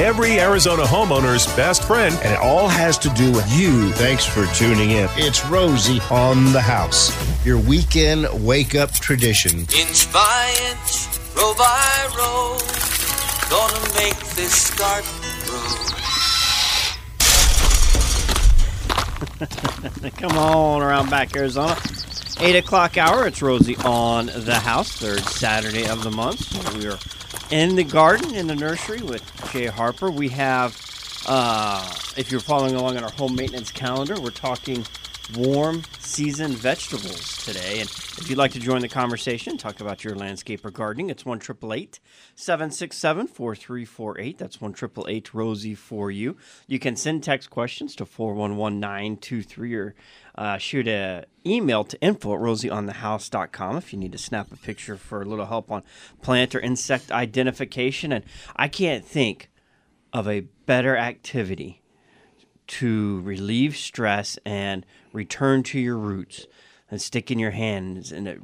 every Arizona homeowner's best friend. And it all has to do with you. Thanks for tuning in. It's Rosie on the house, your weekend wake up tradition. Inch by inch, row by row, gonna make this garden grow. Come on around back, Arizona. 8 o'clock hour. It's Rosie on the house, third Saturday of the month. We are in the garden, in the nursery with Jay Harper. We have, uh, if you're following along on our home maintenance calendar, we're talking warm season vegetables today. And if you'd like to join the conversation, talk about your landscape or gardening, it's 1 767 4348. That's 1 Rosie for you. You can send text questions to 411923 or uh, shoot an email to info at rosieonthehouse.com if you need to snap a picture for a little help on plant or insect identification. And I can't think of a better activity to relieve stress and return to your roots and sticking your hands in a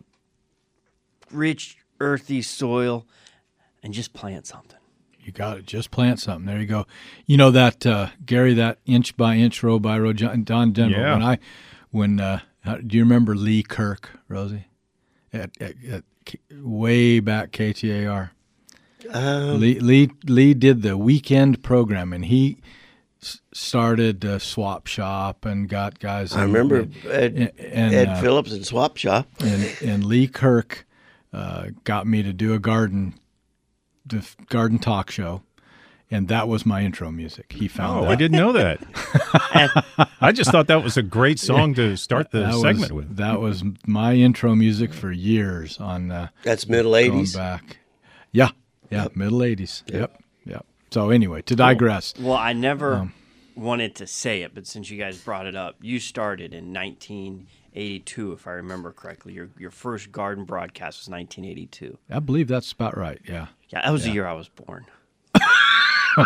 rich, earthy soil and just plant something. You got it. Just plant something. There you go. You know that uh, Gary, that inch by inch, row by row, John, Don Denver. Yeah. When I, when uh, do you remember Lee Kirk, Rosie? At, at, at way back KTAR. Lee, Lee Lee did the weekend program, and he s- started swap shop and got guys. I remember Ed, and, and, Ed uh, Phillips and Swap Shop. and, and Lee Kirk uh, got me to do a garden, the garden talk show, and that was my intro music. He found Oh, that. I didn't know that. I just thought that was a great song to start the that segment was, with. That was my intro music for years on uh, That's middle 80s. back. Yeah, yeah, middle '80s. Yep, yep. So anyway, to digress, Well, I never wanted to say it, but since you guys brought it up, you started in 1982, if I remember correctly. Your your first garden broadcast was 1982. I believe that's about right. Yeah. Yeah, that was the year I was born.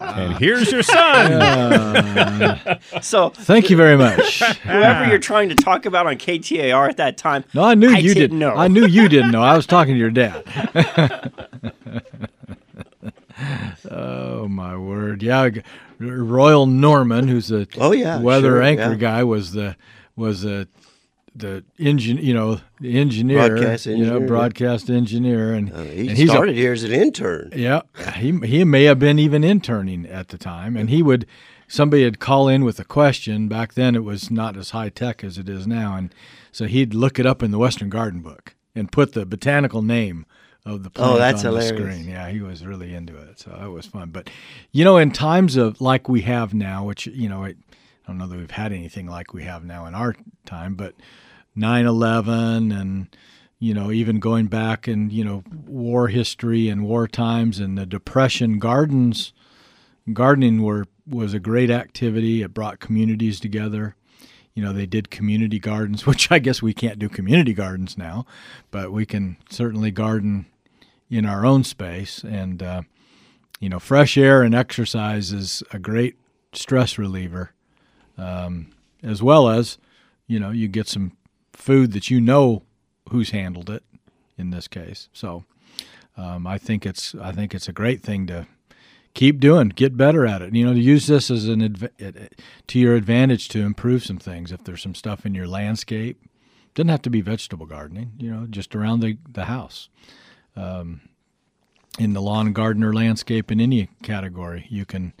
And here's your son. So Thank you very much. whoever you're trying to talk about on KTAR at that time, No, I knew I you didn't didn't know. I knew you didn't know. I was talking to your dad. oh my word! Yeah, Royal Norman, who's the Oh, yeah, weather sure, anchor yeah. guy, was the was the the engine, you know, the engineer, Broadcast you engineer, know, yeah. engineer, and, Uh, he and he's a- started here as an intern. yeah, he he may have been even interning at the time, and he would somebody would call in with a question. Back then, it was not as high tech as it is now, and so he'd look it up in the Western Garden Book and put the botanical name of the plant Oh, that's on the screen. Yeah, he was really into it, so it was fun. But you know, in times of like we have now, which you know, it, I don't know that we've had anything like we have now in our time, but 9/11 and you know, even going back and you know, war history and war times and the depression gardens gardening were was a great activity. It brought communities together. You know, they did community gardens, which I guess we can't do community gardens now, but we can certainly garden in our own space. And uh, you know, fresh air and exercise is a great stress reliever, um, as well as you know, you get some food that you know who's handled it in this case. So um, I think it's I think it's a great thing to keep doing, get better at it. You know, to use this as an adv- to your advantage to improve some things. If there's some stuff in your landscape, doesn't have to be vegetable gardening. You know, just around the the house, um, in the lawn gardener landscape in any category, you can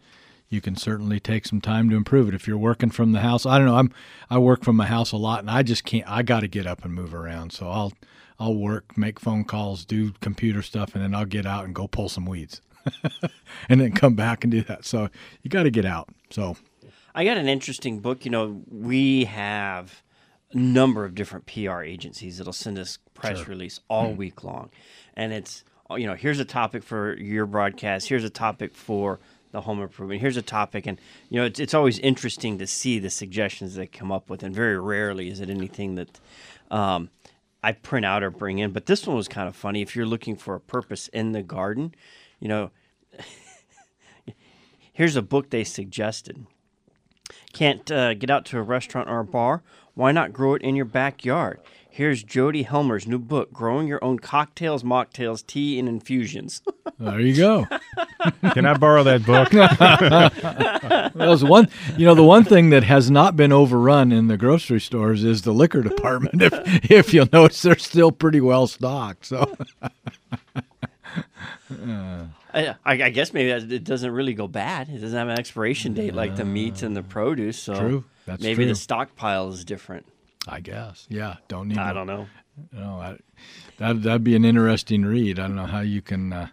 you can certainly take some time to improve it. If you're working from the house, I don't know. I'm I work from my house a lot, and I just can't. I got to get up and move around. So I'll I'll work, make phone calls, do computer stuff, and then I'll get out and go pull some weeds, and then come back and do that. So you got to get out. So I got an interesting book. You know, we have a number of different PR agencies that'll send us press release all mm. week long, and it's you know here's a topic for your broadcast. Here's a topic for the home improvement. Here's a topic, and you know it's it's always interesting to see the suggestions they come up with, and very rarely is it anything that. Um, I print out or bring in, but this one was kind of funny. If you're looking for a purpose in the garden, you know, here's a book they suggested. Can't uh, get out to a restaurant or a bar? Why not grow it in your backyard? Here's Jody Helmer's new book, Growing Your Own Cocktails, Mocktails, Tea, and Infusions. there you go. Can I borrow that book? That was one, you know, the one thing that has not been overrun in the grocery stores is the liquor department. If if you'll notice, they're still pretty well stocked. So I, I guess maybe it doesn't really go bad. It doesn't have an expiration date like the meats and the produce. So True. That's maybe the stockpile is different. I guess, yeah, don't need. I to- don't know. No, I, that that'd be an interesting read. I don't know how you can. Uh,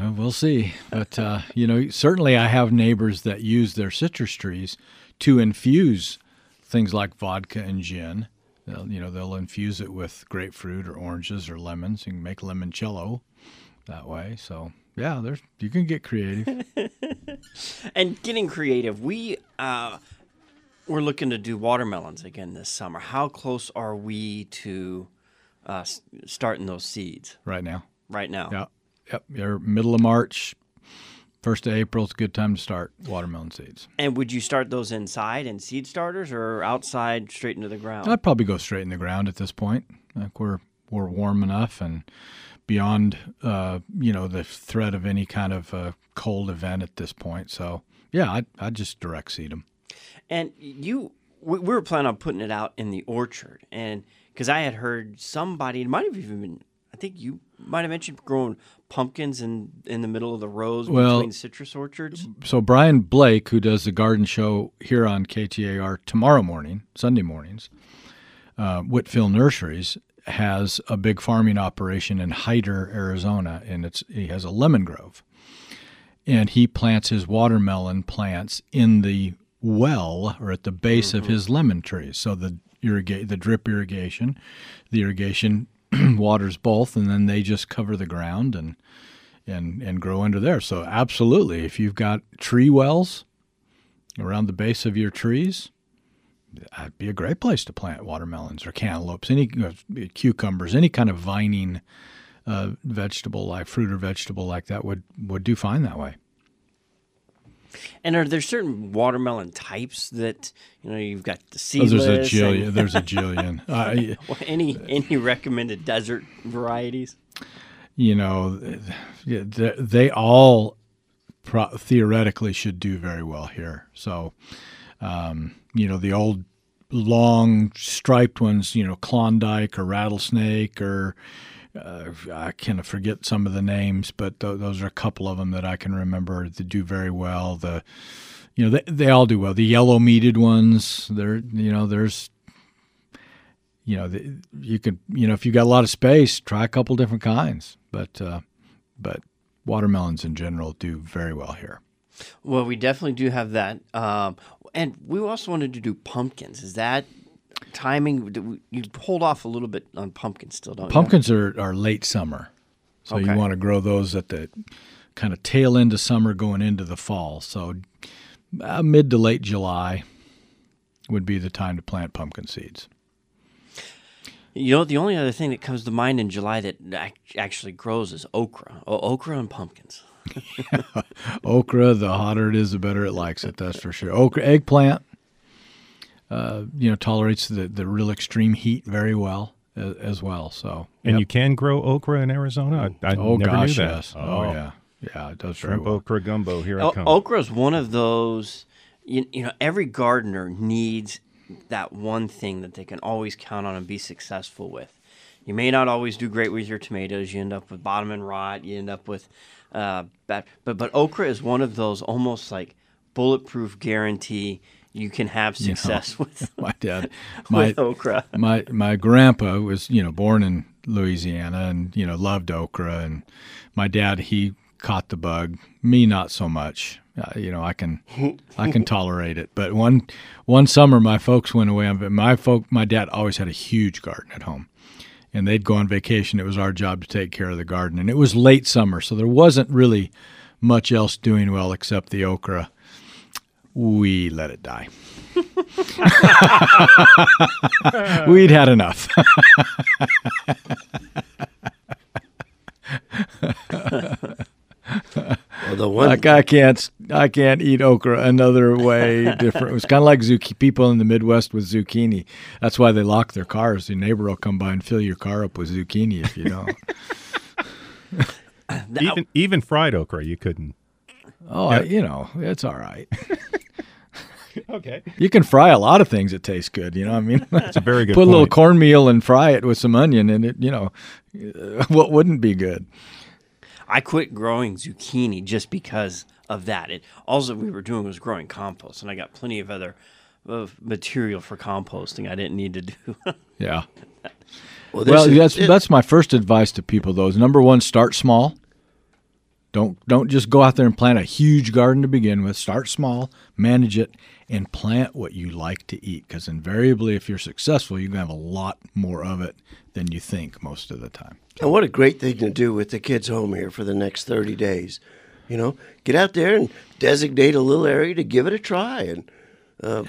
well, we'll see, but uh, you know, certainly I have neighbors that use their citrus trees to infuse things like vodka and gin. They'll, you know, they'll infuse it with grapefruit or oranges or lemons. You can make limoncello that way. So yeah, there's you can get creative. And getting creative, we uh, we're looking to do watermelons again this summer. How close are we to uh, starting those seeds right now. right now? Yeah, yep. You're middle of March, first of April. is a good time to start watermelon seeds. And would you start those inside in seed starters or outside straight into the ground? I'd probably go straight in the ground at this point. Like we're we're warm enough and beyond, uh, you know, the threat of any kind of uh, cold event at this point. So yeah, I'd, I'd just direct seed them. And you, we, we were planning on putting it out in the orchard, and because I had heard somebody, it might have even been, I think you might have mentioned growing pumpkins in in the middle of the rows Well- between citrus orchards. So Brian Blake, who does the garden show here on KTAR tomorrow morning, Sunday mornings, uh, Whitfill Nurseries has a big farming operation in Hyder, Arizona, and it's he has a lemon grove, and he plants his watermelon plants in the well or at the base of his lemon trees. So the irrigate the drip irrigation, the irrigation waters both, and then they just cover the ground and and and grow under there. So absolutely, if you've got tree wells around the base of your trees, that'd be a great place to plant watermelons or cantaloupes, any uh, cucumbers, any kind of vining uh, vegetable like fruit or vegetable like that would would do fine that way. And are there certain watermelon types that you know you've got the Oh, seedless? there's a jillion. and- There's a jillion. Uh, Well, any any recommended desert varieties? you know, they, they all pro- theoretically should do very well here. So, um, you know, the old long striped ones, you know, Klondike or Rattlesnake or uh, I of forget some of the names, but th- those are a couple of them that I can remember that do very well. The, you know, they, they all do well. The yellow meated ones, there, you know, there's you know, the, you could, you know, if you got a lot of space, try a couple different kinds. But, uh, but watermelons in general do very well here. Well, we definitely do have that, um, and we also wanted to do pumpkins. Is that timing? You hold off a little bit on pumpkins still, don't Pumpkins are, are late summer, so Okay. you want to grow those at the kind of tail end of summer, going into the fall. So, uh, mid to late July would be the time to plant pumpkin seeds. you? You know, the only other thing that comes to mind in July that actually grows is okra. Oh, okra and pumpkins. Okra, the hotter it is, the better it likes it. That's for sure. Okra, eggplant, uh, you know, tolerates the, the real extreme heat very well as, as well. So, And yep. you can grow okra in Arizona? I, I oh never gosh, knew that. yes. Oh, yeah, yeah, it does very Shrimp well. okra gumbo, here I O- come. okra is one of those. You, you know, every gardener needs that one thing that they can always count on and be successful with. You may not always do great with your tomatoes. You end up with bottom and rot. You end up with uh, bad. But but okra is one of those almost like bulletproof guarantee you can have success with My dad, my with okra. my my grandpa was you know born in Louisiana and you know loved okra. And my dad he caught the bug. Me not so much. Uh, you know I can I can tolerate it. But one one summer my folks went away. On my folk my dad always had a huge garden at home. And they'd go on vacation. It was our job to take care of the garden. And it was late summer so there wasn't really much else doing well except the okra we let it die We'd had enough. Well, the one like I can't, I can't eat okra another way different. It was kind of like zucchini. People in the Midwest with zucchini. That's why they lock their cars. Your neighbor will come by and fill your car up with zucchini if you don't. even even fried okra, you couldn't. Oh, I, you know, it's all right. Okay, You can fry a lot of things that taste good. You know, what I mean, that's a very good. put a little point. cornmeal and fry it with some onion, and it, you know, uh, what wouldn't be good? I quit growing zucchini just because of that. It all that we were doing was growing compost, and I got plenty of other of material for composting I didn't need to do. Yeah. Well, Well, is- that's it- that's my first advice to people. Though is number one, start small. Don't don't just go out there and plant a huge garden to begin with. Start small, manage it, and plant what you like to eat. Because invariably, if you're successful, you're gonna have a lot more of it than you think most of the time. And what a great thing to do with the kids home here for the next 30 days. You know, get out there and designate a little area to give it a try and uh,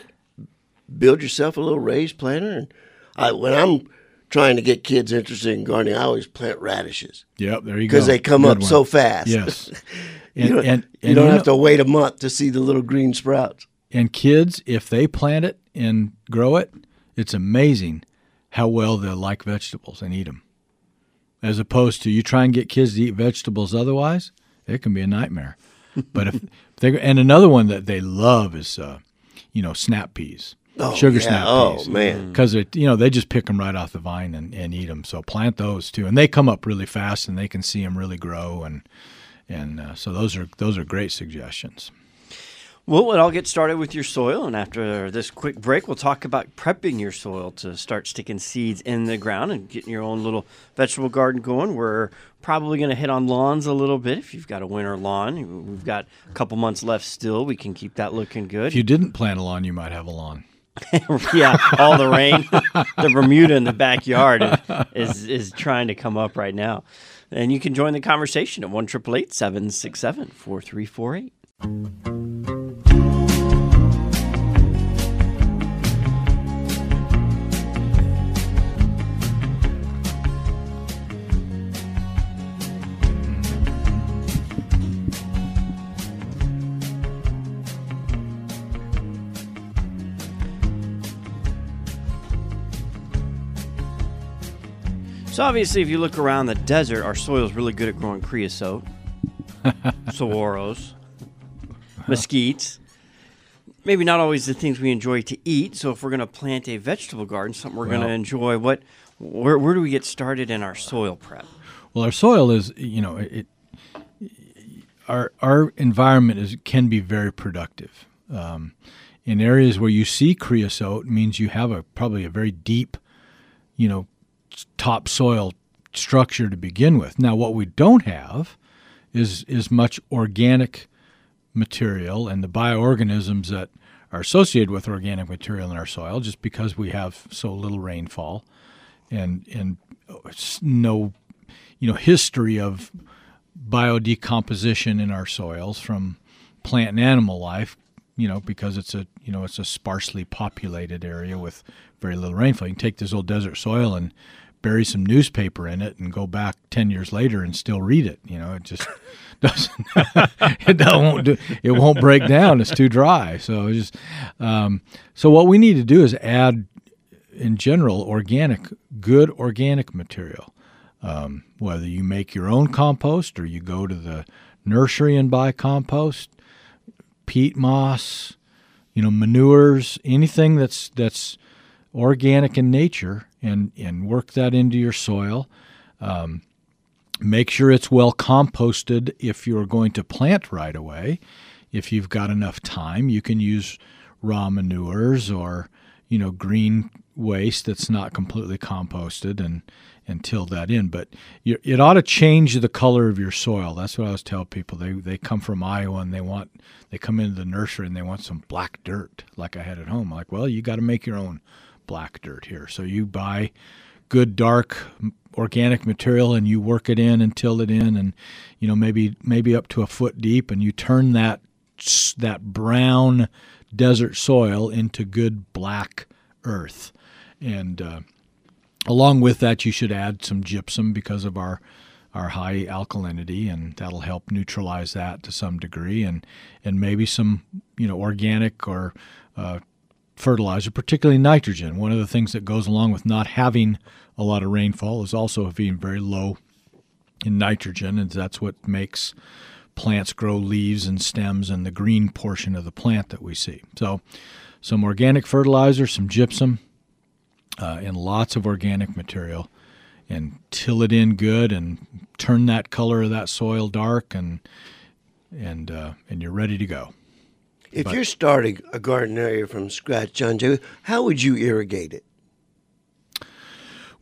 build yourself a little raised planter. And I, when I'm trying to get kids interested in gardening, I always plant radishes Yep, there you go. because they come Good up one. so fast. Yes. you don't, and, you don't you have know- to wait a month to see the little green sprouts. And kids, if they plant it and grow it, it's amazing how well they'll like vegetables and eat them. As opposed to you try and get kids to eat vegetables otherwise, it can be a nightmare. but if they and another one that they love is, uh, you know, snap peas, Oh, sugar yeah. snap Oh, peas. man. because you know they just pick them right off the vine and, and eat them. So plant those too, and they come up really fast, and they can see them really grow, and and uh, so those are those are great suggestions. Well, it all get started with your soil, and after this quick break, we'll talk about prepping your soil to start sticking seeds in the ground and getting your own little vegetable garden going. We're probably going to hit on lawns a little bit if you've got a winter lawn. We've got a couple months left still. We can keep that looking good. If you didn't plant a lawn, you might have a lawn. yeah, all the rain, the Bermuda in the backyard is, is is trying to come up right now. And you can join the conversation at one triple eight seven six seven four three four eight. So obviously, if you look around the desert, our soil is really good at growing creosote, saguaros, mesquites. Maybe not always the things we enjoy to eat. So if we're going to plant a vegetable garden, something we're going to enjoy, what, where, where do we get started in our soil prep? Well, our soil is, you know, it. Our our environment is can be very productive. Um, in areas where you see creosote means you have a probably a very deep, you know, topsoil structure to begin with. Now, what we don't have is is much organic material and the bioorganisms that are associated with organic material in our soil, just because we have so little rainfall and and no you know history of biodecomposition in our soils from plant and animal life you know because it's a you know it's a sparsely populated area with very little rainfall you can take this old desert soil and bury some newspaper in it and go back 10 years later and still read it you know it just doesn't it won't do, it won't break down it's too dry. So just um, so what we need to do is add in general organic good organic material. Um, whether you make your own compost or you go to the nursery and buy compost peat moss you know manures anything that's that's organic in nature and and work that into your soil. Um, make sure it's well composted if you're going to plant right away. If you've got enough time you can use raw manures or you know green waste that's not completely composted and and till that in. But you, it ought to change the color of your soil. That's what i always tell people. They they come from iowa and they want they come into the nursery and they want some black dirt like i had at home. I'm like well you got to make your own black dirt here. So you buy good dark organic material and you work it in and till it in and you know maybe maybe up to a foot deep and you turn that that brown desert soil into good black earth. And uh, along with that you should add some gypsum because of our our high alkalinity and that'll help neutralize that to some degree and and maybe some you know organic or uh, fertilizer, particularly nitrogen. One of the things that goes along with not having a lot of rainfall is also having very low in nitrogen, and that's what makes plants grow leaves and stems and the green portion of the plant that we see. So, some organic fertilizer, some gypsum, uh, and lots of organic material, and till it in good and turn that color of that soil dark, and and uh, and you're ready to go. If But- you're starting a garden area from scratch, John Joe, how would you irrigate it?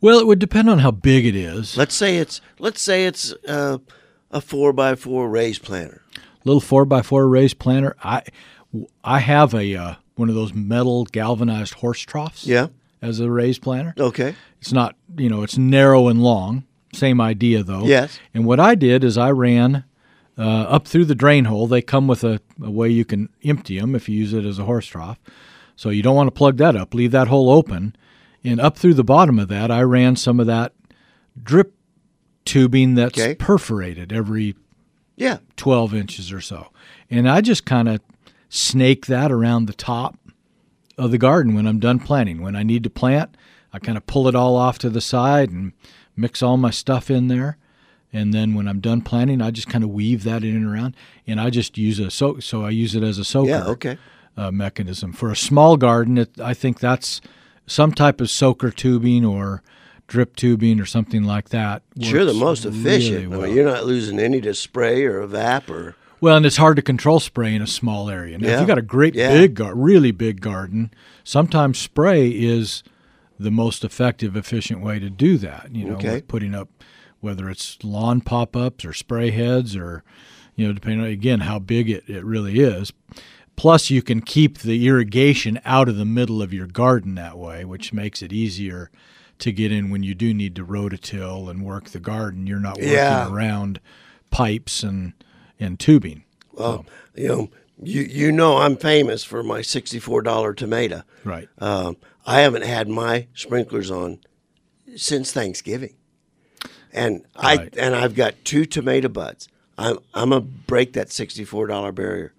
Well, it would depend on how big it is. Let's say it's let's say it's uh, a four by four raised planter. little four by four raised planter. I I have a uh, one of those metal galvanized horse troughs. Yeah. As a raised planter. Okay. It's not you know it's narrow and long. Same idea though. Yes. And what I did is I ran uh, up through the drain hole. They come with a, a way you can empty them if you use it as a horse trough. So you don't want to plug that up. Leave that hole open. And up through the bottom of that, I ran some of that drip tubing that's Okay. perforated every Yeah. 12 inches or so. And I just kind of snake that around the top of the garden when I'm done planting. When I need to plant, I kind of pull it all off to the side and mix all my stuff in there. And then when I'm done planting, I just kind of weave that in and around. And I just use a soak, so I use it as a soaker Yeah. Okay. uh, mechanism. For a small garden, it, I think that's some type of soaker tubing or drip tubing or something like that. Sure, the most efficient. really I well. mean, you're not losing any to spray or evap or. Well, and it's hard to control spray in a small area. Now, if Yeah. you got a great Yeah. big, gar- really big garden, sometimes spray is the most effective, efficient way to do that. You know, Okay. with putting up whether it's lawn pop-ups or spray heads, or you know, depending on again how big it, it really is. Plus, you can keep the irrigation out of the middle of your garden that way, which makes it easier to get in when you do need to rototill and work the garden. You're not working Yeah. around pipes and and tubing. Well, you know, you you know, I'm famous for my sixty-four dollar tomato. Right. Um, I haven't had my sprinklers on since Thanksgiving, and I and I've got two tomato buds. I'm I'm gonna break that sixty-four dollar barrier.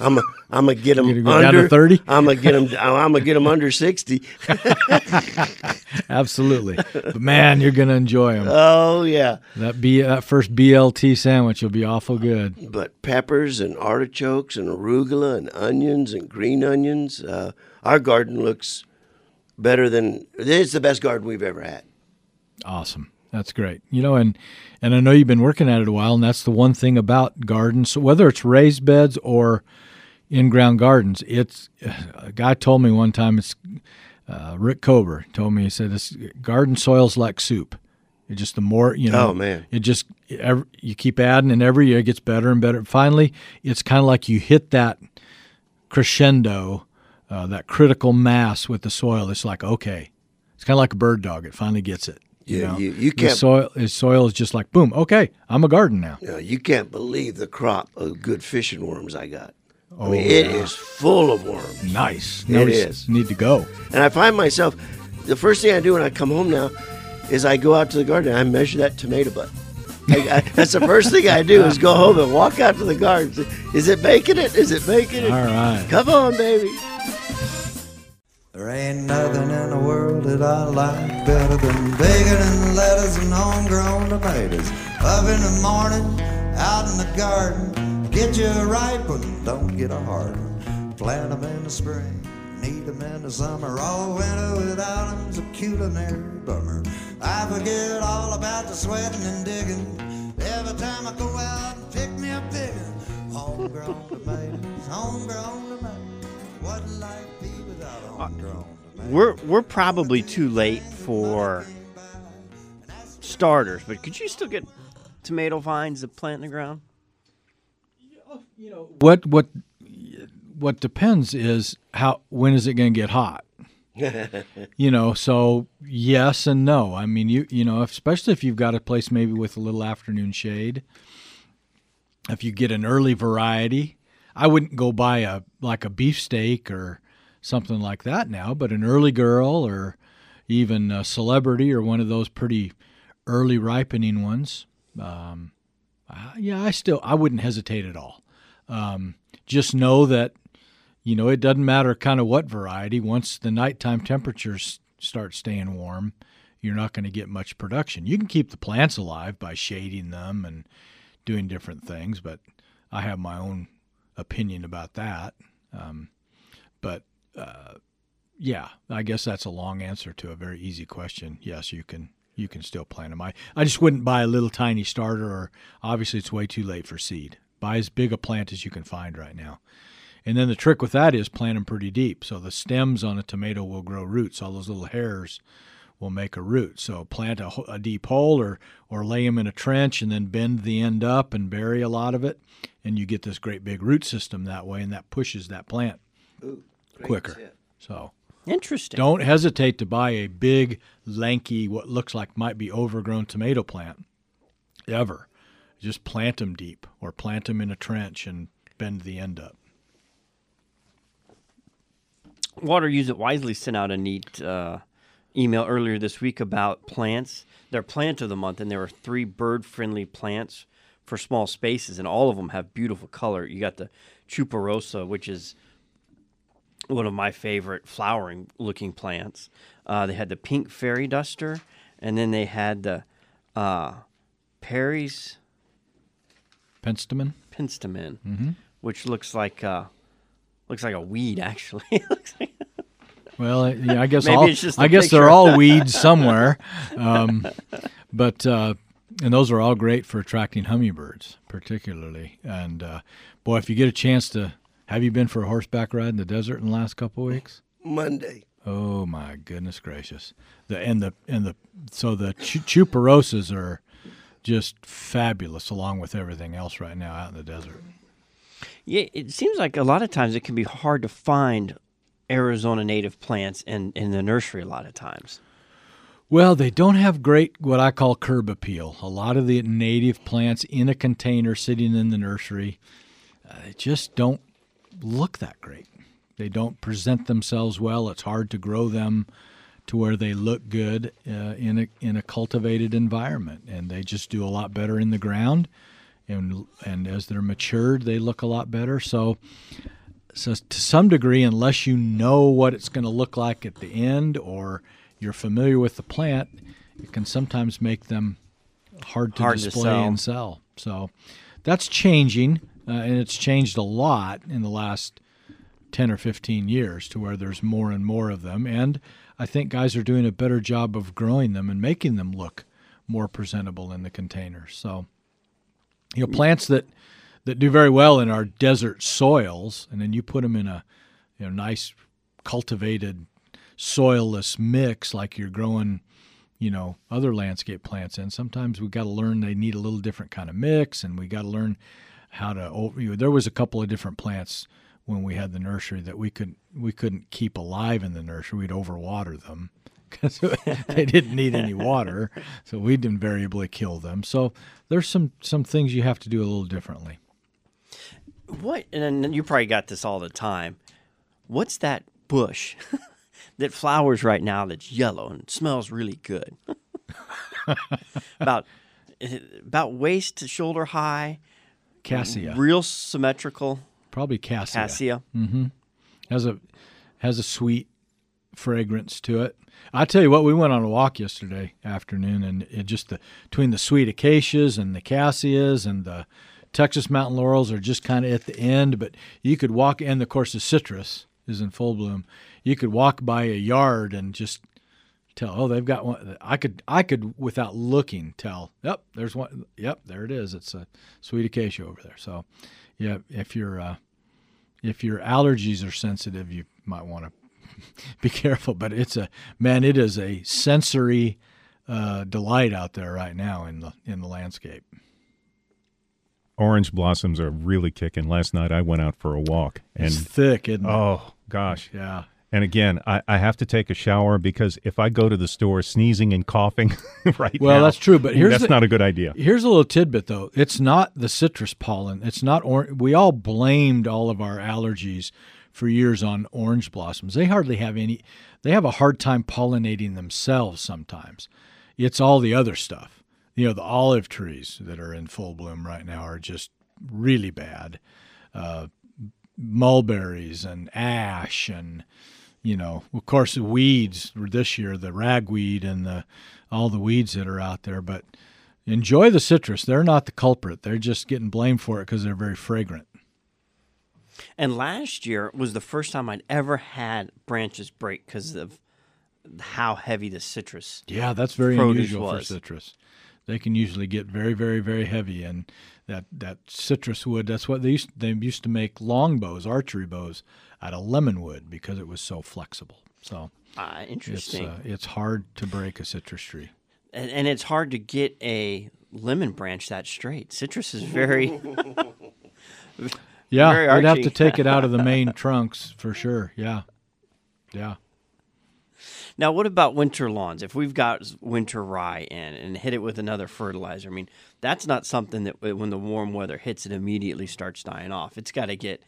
I'm a, I'm gonna get them go under 30? I'm gonna get them. I'm gonna get them under sixty. Absolutely. but man, you're gonna enjoy them. Oh yeah, that B that first BLT sandwich will be awful good. but peppers and artichokes and arugula and onions and green onions. Uh, our garden looks better than it's the best garden we've ever had. Awesome. That's great. You know, and and I know you've been working at it a while, and that's the one thing about gardens. So whether it's raised beds or in-ground gardens, it's a guy told me one time. It's uh, Rick Kober told me. He said this garden soil's like soup. It just the more you know. Oh, man. It just every, you keep adding, and every year it gets better and better. Finally, it's kind of like you hit that crescendo, uh, that critical mass with the soil. It's like okay, it's kind of like a bird dog. It finally gets it. You Yeah, know? you- you can't- soil. His soil is just like boom. Okay, I'm a garden now. You, know, you can't believe the crop of good fishing worms I got. I Oh, mean, it yeah. is full of worms. Nice. It Now we. Need to go. And I find myself, the first thing I do when I come home now is I go out to the garden and I measure that tomato butt. I, I, that's the first thing I do is go home and walk out to the garden. Is it making it? Is it making it? All right. Come on, baby. There ain't nothing in the world that I like better than bacon and lettuce and homegrown tomatoes. Up in the morning, out in the garden, get you a ripe one, don't get a hard one. Plant 'em in the spring, need 'em in the summer. All winter without 'em's a culinary bummer. I forget all about the sweating and digging. Every time I go out and pick me a one. Homegrown tomatoes, homegrown tomatoes. What life We're we're probably too late for starters, but could you still get tomato vines to plant in the ground? What what what depends is how when is it going to get hot? you know, so yes and no. I mean, you you know, especially if you've got a place maybe with a little afternoon shade. If you get an early variety, I wouldn't go buy a like a beefsteak or something like that now, but an early girl or even a celebrity or one of those pretty early ripening ones. Um, yeah, I still I wouldn't hesitate at all. Um, just know that you know it doesn't matter kind of what variety. Once the nighttime temperatures start staying warm, you're not going to get much production. You can keep the plants alive by shading them and doing different things, but I have my own opinion about that. Um, but uh, yeah, I guess that's a long answer to a very easy question. Yes, you can you can still plant them. I, I just wouldn't buy a little tiny starter, or obviously it's way too late for seed. Buy as big a plant as you can find right now. And then the trick with that is plant them pretty deep. So the stems on a tomato will grow roots. All those little hairs will make a root. So plant a, a, deep hole or, or lay them in a trench and then bend the end up and bury a lot of it. And you get this great big root system that way, and that pushes that plant Ooh, quicker. tip. So Interesting. don't hesitate to buy a big, lanky, what looks like might be overgrown tomato plant ever. Just plant them deep or plant them in a trench and bend the end up. Water Use It Wisely sent out a neat uh, email earlier this week about plants. Their plant of the month, and there were three bird friendly plants for small spaces, and all of them have beautiful color. You got the Chuparosa, which is one of my favorite flowering looking plants. Uh, they had the pink fairy duster, and then they had the uh, Parry's Penstemon? penstemon, which looks like uh, looks like a weed actually. It looks like- Well, yeah, I guess all, I a guess they're all weeds somewhere, um, but uh, and those are all great for attracting hummingbirds, particularly. And uh, boy, if you get a chance to, have you been for a horseback ride in the desert in the last couple of weeks? Monday. Oh my goodness gracious! The and the and the so the chu- chuparosas are just fabulous, along with everything else right now out in the desert. yeah, it seems like a lot of times it can be hard to find Arizona native plants in in the nursery. A lot of times. Well, they don't have great what I call curb appeal. A lot of the native plants in a container sitting in the nursery, uh, they just don't look that great. They don't present themselves well. It's hard to grow them to where they look good uh, in a in a cultivated environment, and they just do a lot better in the ground. And and as they're matured, they look a lot better. So so to some degree, unless you know what it's going to look like at the end or you're familiar with the plant, it can sometimes make them hard to Hard to display sell. and sell. So that's changing, uh, and it's changed a lot in the last 10 or 15 years to where there's more and more of them. And I think guys are doing a better job of growing them and making them look more presentable in the containers. So, you know, plants that that do very well in our desert soils, and then you put them in a you know nice cultivated soilless mix like you're growing you know other landscape plants in sometimes we've got to learn they need a little different kind of mix and we got to learn how to over you there was a couple of different plants when we had the nursery that we could we couldn't keep alive in the nursery we'd overwater them because they didn't need any water so we'd invariably kill them so there's some some things you have to do a little differently What? And you probably got this all the time. What's that bush that flowers right now that's yellow and smells really good? about eh, about waist to shoulder high, cassia real symmetrical. probably cassia Cassia. Mm-hmm. Has a has a sweet fragrance to it. I tell you what, we went on a walk yesterday afternoon, and it just the between the sweet acacias and the cassias and the Texas mountain laurels are just kind of at the end. But you could walk, and of course the citrus is in full bloom. You could walk by a yard and just tell, oh, they've got one. I could I could without looking tell. Yep, there's one. Yep, there it is. It's a sweet acacia over there. So, yeah, if you're uh, if your allergies are sensitive, you might want to be careful. But it's a man, it is a sensory uh, delight out there right now in the in the landscape. Orange blossoms are really kicking. Last night I went out for a walk It's and thick, isn't oh gosh. Yeah. And again, I, I have to take a shower because if I go to the store sneezing and coughing right Well, now, that's true, but here's that's the- not a good idea. Here's a little tidbit though. It's not the citrus pollen. It's not or we all blamed all of our allergies for years on orange blossoms. They hardly have any they have a hard time pollinating themselves sometimes. It's all the other stuff. You know, the olive trees that are in full bloom right now are just really bad. Uh, mulberries and ash and you know, of course, the weeds this year, the ragweed and the all the weeds that are out there. But enjoy the citrus. They're not the culprit. They're just getting blamed for it because they're very fragrant. And last year was the first time I'd ever had branches break because of how heavy the citrus. Yeah, that's very unusual for citrus. They can usually get very, very, very heavy, and that that citrus wood. That's what they used. They used to make longbows, archery bows, out of lemon wood because it was so flexible. So Ah, it's interesting. uh, it's hard to break a citrus tree. and, and it's hard to get a lemon branch that straight. Citrus is very. Yeah, Very you'd have to take it out of the main trunks for sure. Yeah, yeah. Now, what about winter lawns? If we've got winter rye in and hit it with another fertilizer, I mean, that's not something that when the warm weather hits, it immediately starts dying off. It's got to get,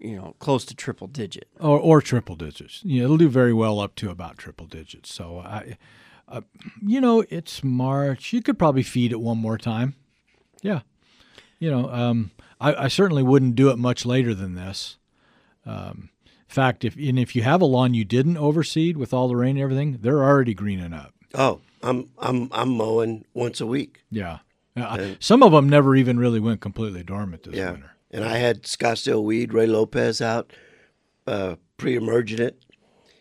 you know, close to triple digit. or, or triple digits. Know, it'll do very well up to about triple digits. So I, uh, you know, it's March. You could probably feed it one more time. Yeah, you know, um, I, I certainly wouldn't do it much later than this. Um, fact, if and if you have a lawn you didn't overseed with all the rain and everything, they're already greening up. Oh, I'm I'm I'm mowing once a week. Yeah, Uh, some of them never even really went completely dormant this Yeah, winter. and I had Scottsdale Weed, Ray Lopez out, uh, pre-emerging it,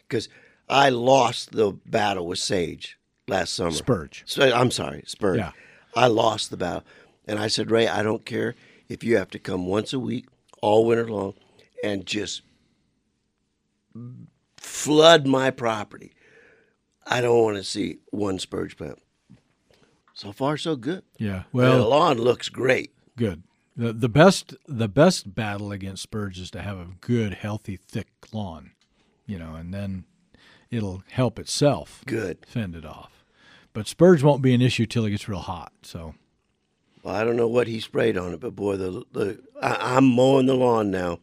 because I lost the battle with Sage last summer. Spurge. So, I'm sorry, Spurge. Yeah. I lost the battle, and I said, Ray, I don't care if you have to come once a week all winter long, and just flood my property. I don't want to see one Spurge plant. So far, so good. Yeah. Well, the lawn looks great. Good. The the best the best battle against spurge is to have a good, healthy, thick lawn, you know, and then it'll help itself Good. fend it off. But spurge won't be an issue till it gets real hot. So Well, I don't know what he sprayed on it, but boy, the the I, I'm mowing the lawn now.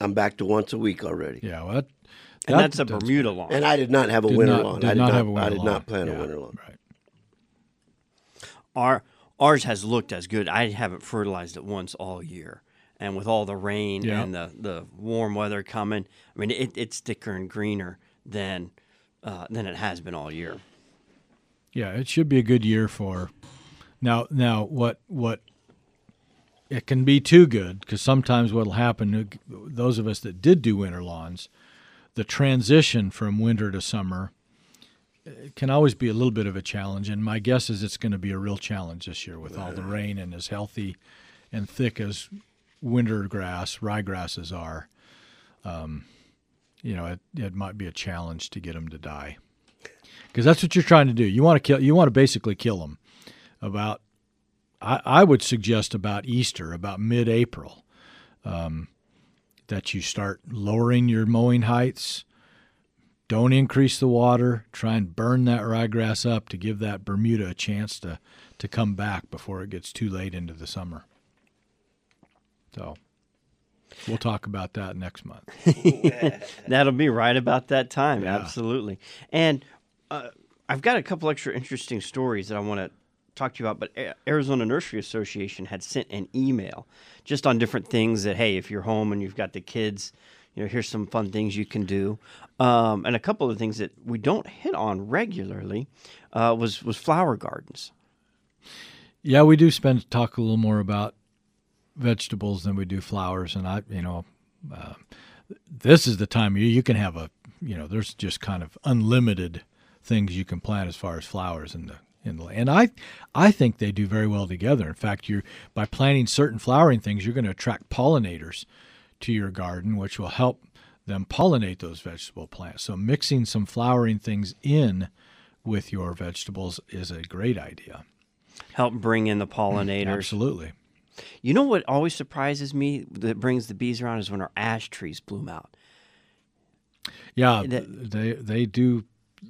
I'm back to once a week already, yeah, well, that, And that- that's a Bermuda lawn. and I did not have a Did winter not- lawn. did I did not not. have a winter I did lawn. not plan Yeah, a winter lawn. Right. Our ours has looked as good. I haven't fertilized it once all year, and with all the rain Yeah. and the, the warm weather coming, I mean, it, it's thicker and greener than uh, than it has been all year. Yeah, it should be a good year for. Now, now, what what it can be too good because sometimes what'll happen, those of us that did do winter lawns, the transition from winter to summer uh, can always be a little bit of a challenge. And my guess is it's going to be a real challenge this year with all the rain and as healthy and thick as winter grass, ryegrasses are. Um, you know, it, it might be a challenge to get them to die because that's what you're trying to do. You want to kill. You want to basically kill them about. I, I would suggest about Easter, about mid-April, um, that you start lowering your mowing heights. Don't increase the water. Try and burn that ryegrass up to give that Bermuda a chance to to come back before it gets too late into the summer. So, we'll talk about that next month. That'll be right about that time. Absolutely. And uh, I've got a couple extra interesting stories that I want to talk to you about. But Arizona Nursery Association had sent an email just on different things that, hey, if you're home and you've got the kids, you know, here's some fun things you can do. Um, and a couple of things that we don't hit on regularly uh, was was flower gardens. Yeah, we do spend talk a little more about vegetables than we do flowers, and I, you know, uh, this is the time you you can have a, you know, there's just kind of unlimited things you can plant as far as flowers in the in the and I, I think they do very well together. In fact, you by planting certain flowering things, you're going to attract pollinators to your garden, which will help them pollinate those vegetable plants. So mixing some flowering things in with your vegetables is a great idea. Help bring in the mm, pollinators. Absolutely. You know what always surprises me that brings the bees around is when our ash trees bloom out. Yeah, That- they they do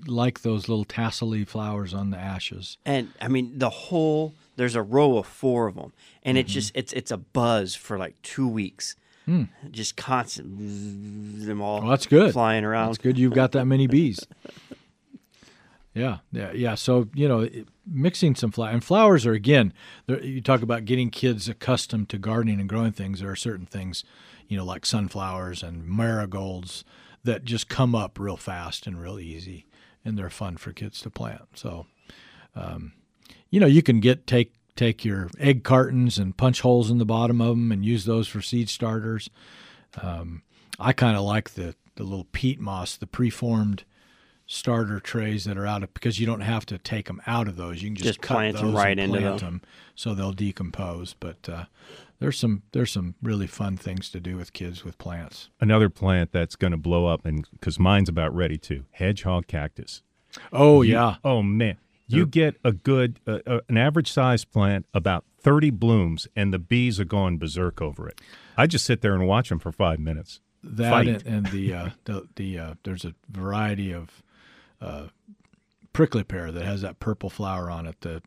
like those little tassely flowers on the ashes. and I mean the whole there's a row of four of them, and Mm-hmm. it's just it's it's a buzz for like two weeks, Hmm. just constant them all. Well, that's good. flying around. That's good. You've got that many bees. Yeah, yeah, yeah. So you know, mixing some flower and flowers are again. You talk about getting kids accustomed to gardening and growing things. There are certain things, you know, like sunflowers and marigolds that just come up real fast and real easy, and they're fun for kids to plant. So, um, you know, you can get take take your egg cartons and punch holes in the bottom of them and use those for seed starters. Um, I kind of like the the little peat moss, the preformed starter trays that are out of because you don't have to take them out of those. You can just, Just cut plant those right and into plant them. them so they'll decompose. But uh, there's some there's some really fun things to do with kids with plants. Another plant that's going to blow up, and because mine's about ready to hedgehog cactus. Oh You- yeah, Oh man, you get a good, uh, uh, an average size plant, about thirty blooms, and the bees are going berserk over it. I just sit there and watch them for five minutes. that fight. and, and the uh, the the uh, there's a variety of uh, prickly pear that has that purple flower on it. The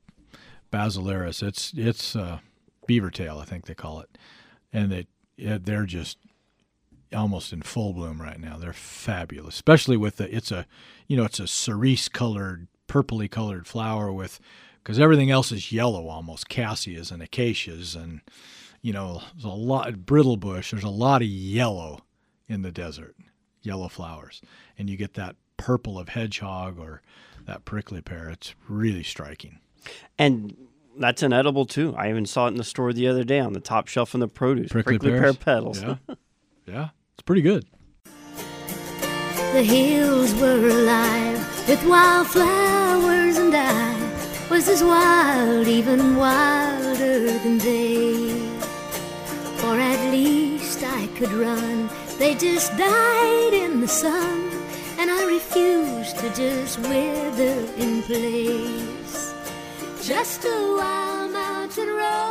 basilaris. It's it's uh, beaver tail, I think they call it, and they they're just almost in full bloom right now. They're fabulous, especially with the it's a you know it's a cerise colored, purpley colored flower with because everything else is yellow almost cassias and acacias and you know there's a lot brittle bush. There's a lot of yellow in the desert, yellow flowers, and you get that purple of hedgehog or that prickly pear. It's really striking. And that's an edible too. I even saw it in the store the other day on the top shelf in the produce. Prickly, pear petals. Yeah, yeah, it's pretty good. The hills were alive with wildflowers, and I was as wild, even wilder than they. Or at least I could run. They just died in the sun, and I refused to just wither in place.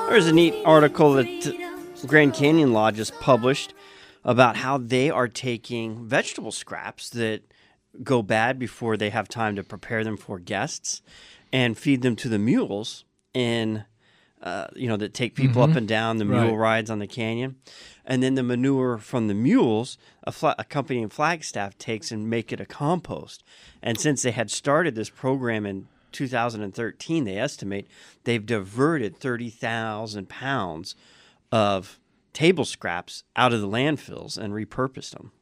There's a neat article that Grand Canyon Law just published about how they are taking vegetable scraps that go bad before they have time to prepare them for guests and feed them to the mules in uh, you know that take people up and down the mule Right. rides on the canyon. And then the manure from the mules a, fla- a company in flagstaff takes and make it a compost. And since they had started this program in 2013 they estimate they've diverted 30000 pounds of table scraps out of the landfills and repurposed them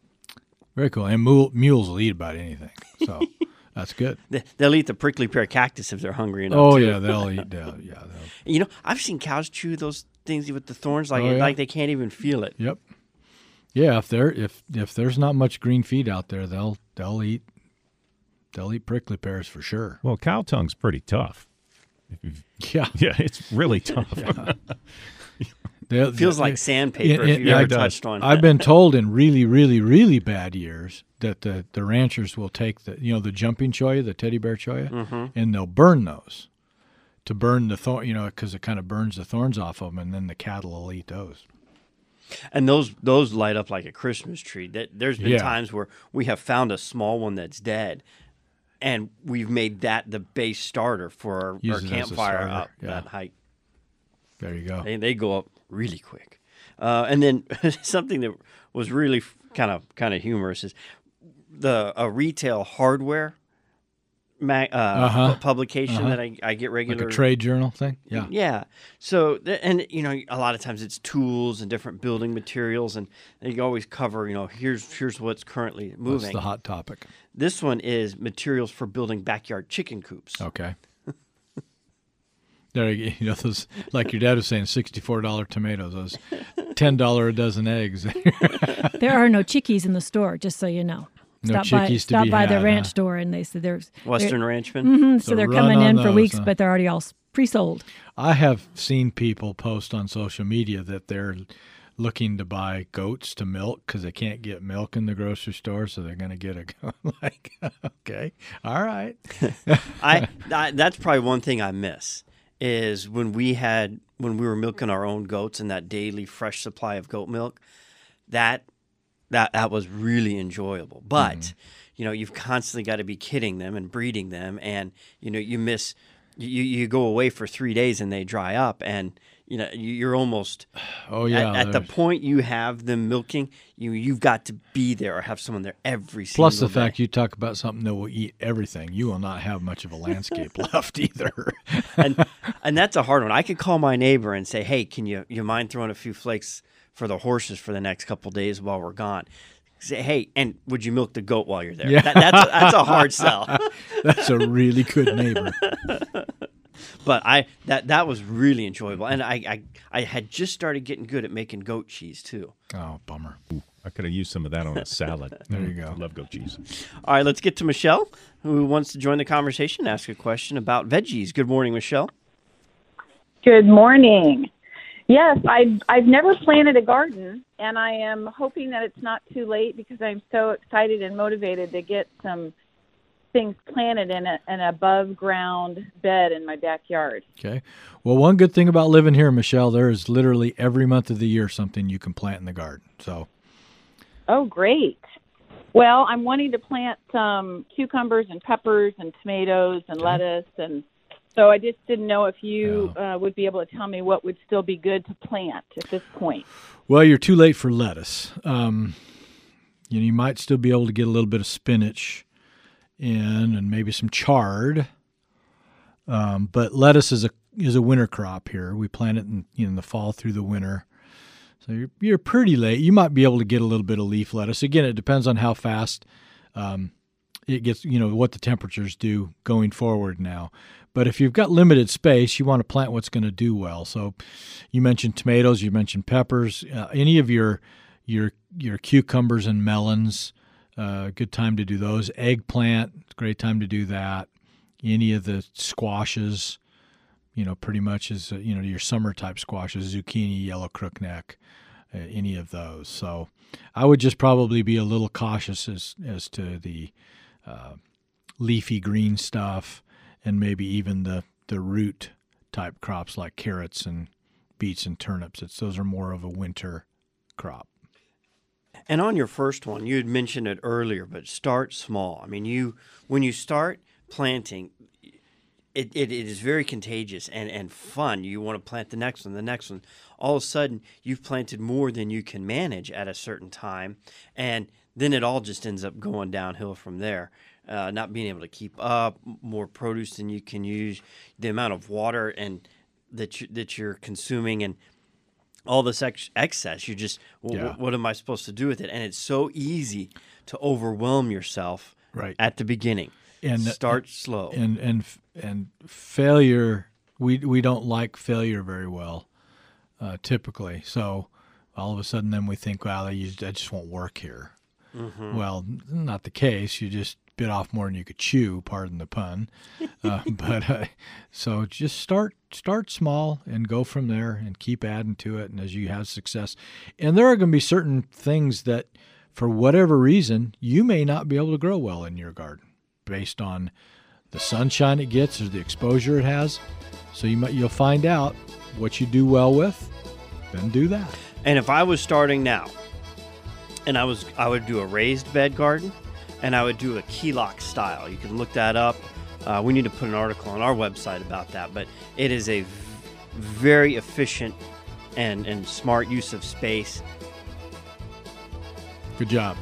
Very cool. And mule, mules will eat about anything, so that's good. They- they'll eat the prickly pear cactus if they're hungry enough Oh too. yeah, they'll eat. They'll, yeah, they'll, you know i've seen cows chew those things with the thorns like Oh, yeah? like they can't even feel it Yep. Yeah, if there if if there's not much green feed out there, they'll they'll eat they'll eat prickly pears for sure. Well, cow tongue's pretty tough. Yeah, Yeah, it's really tough. They'll- feels they- like sandpaper in- if in- you I- ever touched one I've been told in really, really, really bad years that the, the ranchers will take the you know the jumping cholla, the teddy bear cholla, Mm-hmm. and they'll burn those to burn the thorn, you know, because it kind of burns the thorns off of them, and then the cattle will eat those. and those those light up like a christmas tree that there's been Yeah. times where we have found a small one that's dead and we've made that the base starter for our, our it as a campfire up yeah. that hike There you go. they, they go up really quick uh, and then something that was really kind of kind of humorous is the a retail hardware ma- uh, Uh-huh. pu- publication Uh-huh. that I, I get Like regular a trade journal thing. Yeah. yeah. So, th- and you know, a lot of times it's tools and different building materials, and they always cover, you know, here's here's what's currently That's moving. the hot topic. This one is materials for building backyard chicken coops. Okay. there you. You know those like your dad was saying, sixty-four dollar tomatoes. Those ten dollar a dozen eggs. There are no chickies in the store, just so you know. No stop by, to stop be by the ranch huh? store, and they said there's Western Ranchman. hmm so The they're coming on in for those, weeks, huh? but they're already all pre-sold. I have seen people post on social media that they're looking to buy goats to milk because they can't get milk in the grocery store, so they're going to get a goat. like, okay, all right. I, I that's probably one thing I miss is when we had when we were milking our own goats and that daily fresh supply of goat milk. That that that was really enjoyable. But mm-hmm. you know, you've constantly got to be kidding them and breeding them, and you know, you miss. You, you go away for three days and they dry up, and you know you- you're almost Oh yeah. at, at the point you have them milking. You you've got to be there or have someone there every single. Plus the day. fact you talk about something that will eat everything, you will not have much of a landscape left either. and and that's a hard one. I could call my neighbor and say, "Hey, can you you mind throwing a few flakes for the horses for the next couple days while we're gone?" Say, hey, and would you milk the goat while you're there? Yeah. That, that's, a, that's a hard sell. That's a really good neighbor. But I that that was really enjoyable, and I, I I had just started getting good at making goat cheese too. Oh, bummer. I could have used some of that on a salad. There you go. I love goat cheese. All right, let's get to Michelle, who wants to join the conversation, ask a question about veggies. Good morning, Michelle. Good morning. Yes, I've I've never planted a garden, and I am hoping that it's not too late because I'm so excited and motivated to get some things planted in a, an above ground bed in my backyard. Okay. Well, one good thing about living here, Michelle, there is literally every month of the year something you can plant in the garden. So, Oh, great. Well, I'm wanting to plant some cucumbers and peppers and tomatoes and lettuce, and so I just didn't know if you uh, would be able to tell me what would still be good to plant at this point. well, you're too late for lettuce. Um, you know, you might still be able to get a little bit of spinach in and maybe some chard. Um, but lettuce is a is a winter crop here. We plant it in you know in the fall through the winter. So you're, you're pretty late. You might be able to get a little bit of leaf lettuce. Again, it depends on how fast um, it gets, you know, what the temperatures do going forward now. But if you've got limited space, you want to plant what's going to do well. So you mentioned tomatoes, you mentioned peppers, uh, any of your your your cucumbers and melons. Uh, good time to do those. Eggplant, great time to do that. Any of the squashes, you know, pretty much is you know your summer type squashes, zucchini, yellow crookneck, uh, any of those. So I would just probably be a little cautious as as to the uh, leafy green stuff and maybe even the the root type crops like carrots and beets and turnips. It's those are more of a winter crop. And on your first one, you had mentioned it earlier, but start small. I mean, you when you start planting, it, it, it is very contagious and, and fun. You want to plant the next one, the next one. All of a sudden, you've planted more than you can manage at a certain time, and then it all just ends up going downhill from there. Uh, not being able to keep up, more produce than you can use, the amount of water and that you, that you're consuming, and all this ex- excess. You just, well, Yeah. wh- what am I supposed to do with it? And it's so easy to overwhelm yourself Right. at the beginning. And- start slow. and and and failure we we don't like failure very well uh, typically so all of a sudden then we think well I, used, I just won't work here well not the case you just bit off more than you could chew pardon the pun uh, but uh, so just start start small and go from there and keep adding to it and as you have success and there are going to be certain things that for whatever reason you may not be able to grow well in your garden based on the sunshine it gets or the exposure it has. So you might you'll find out what you do well with, then do that. And if I was starting now, and I was, I would do a raised bed garden, and I would do a keyhole style. You can look that up. Uh, we need to put an article on our website about that. But it is a very efficient and and smart use of space. Good job.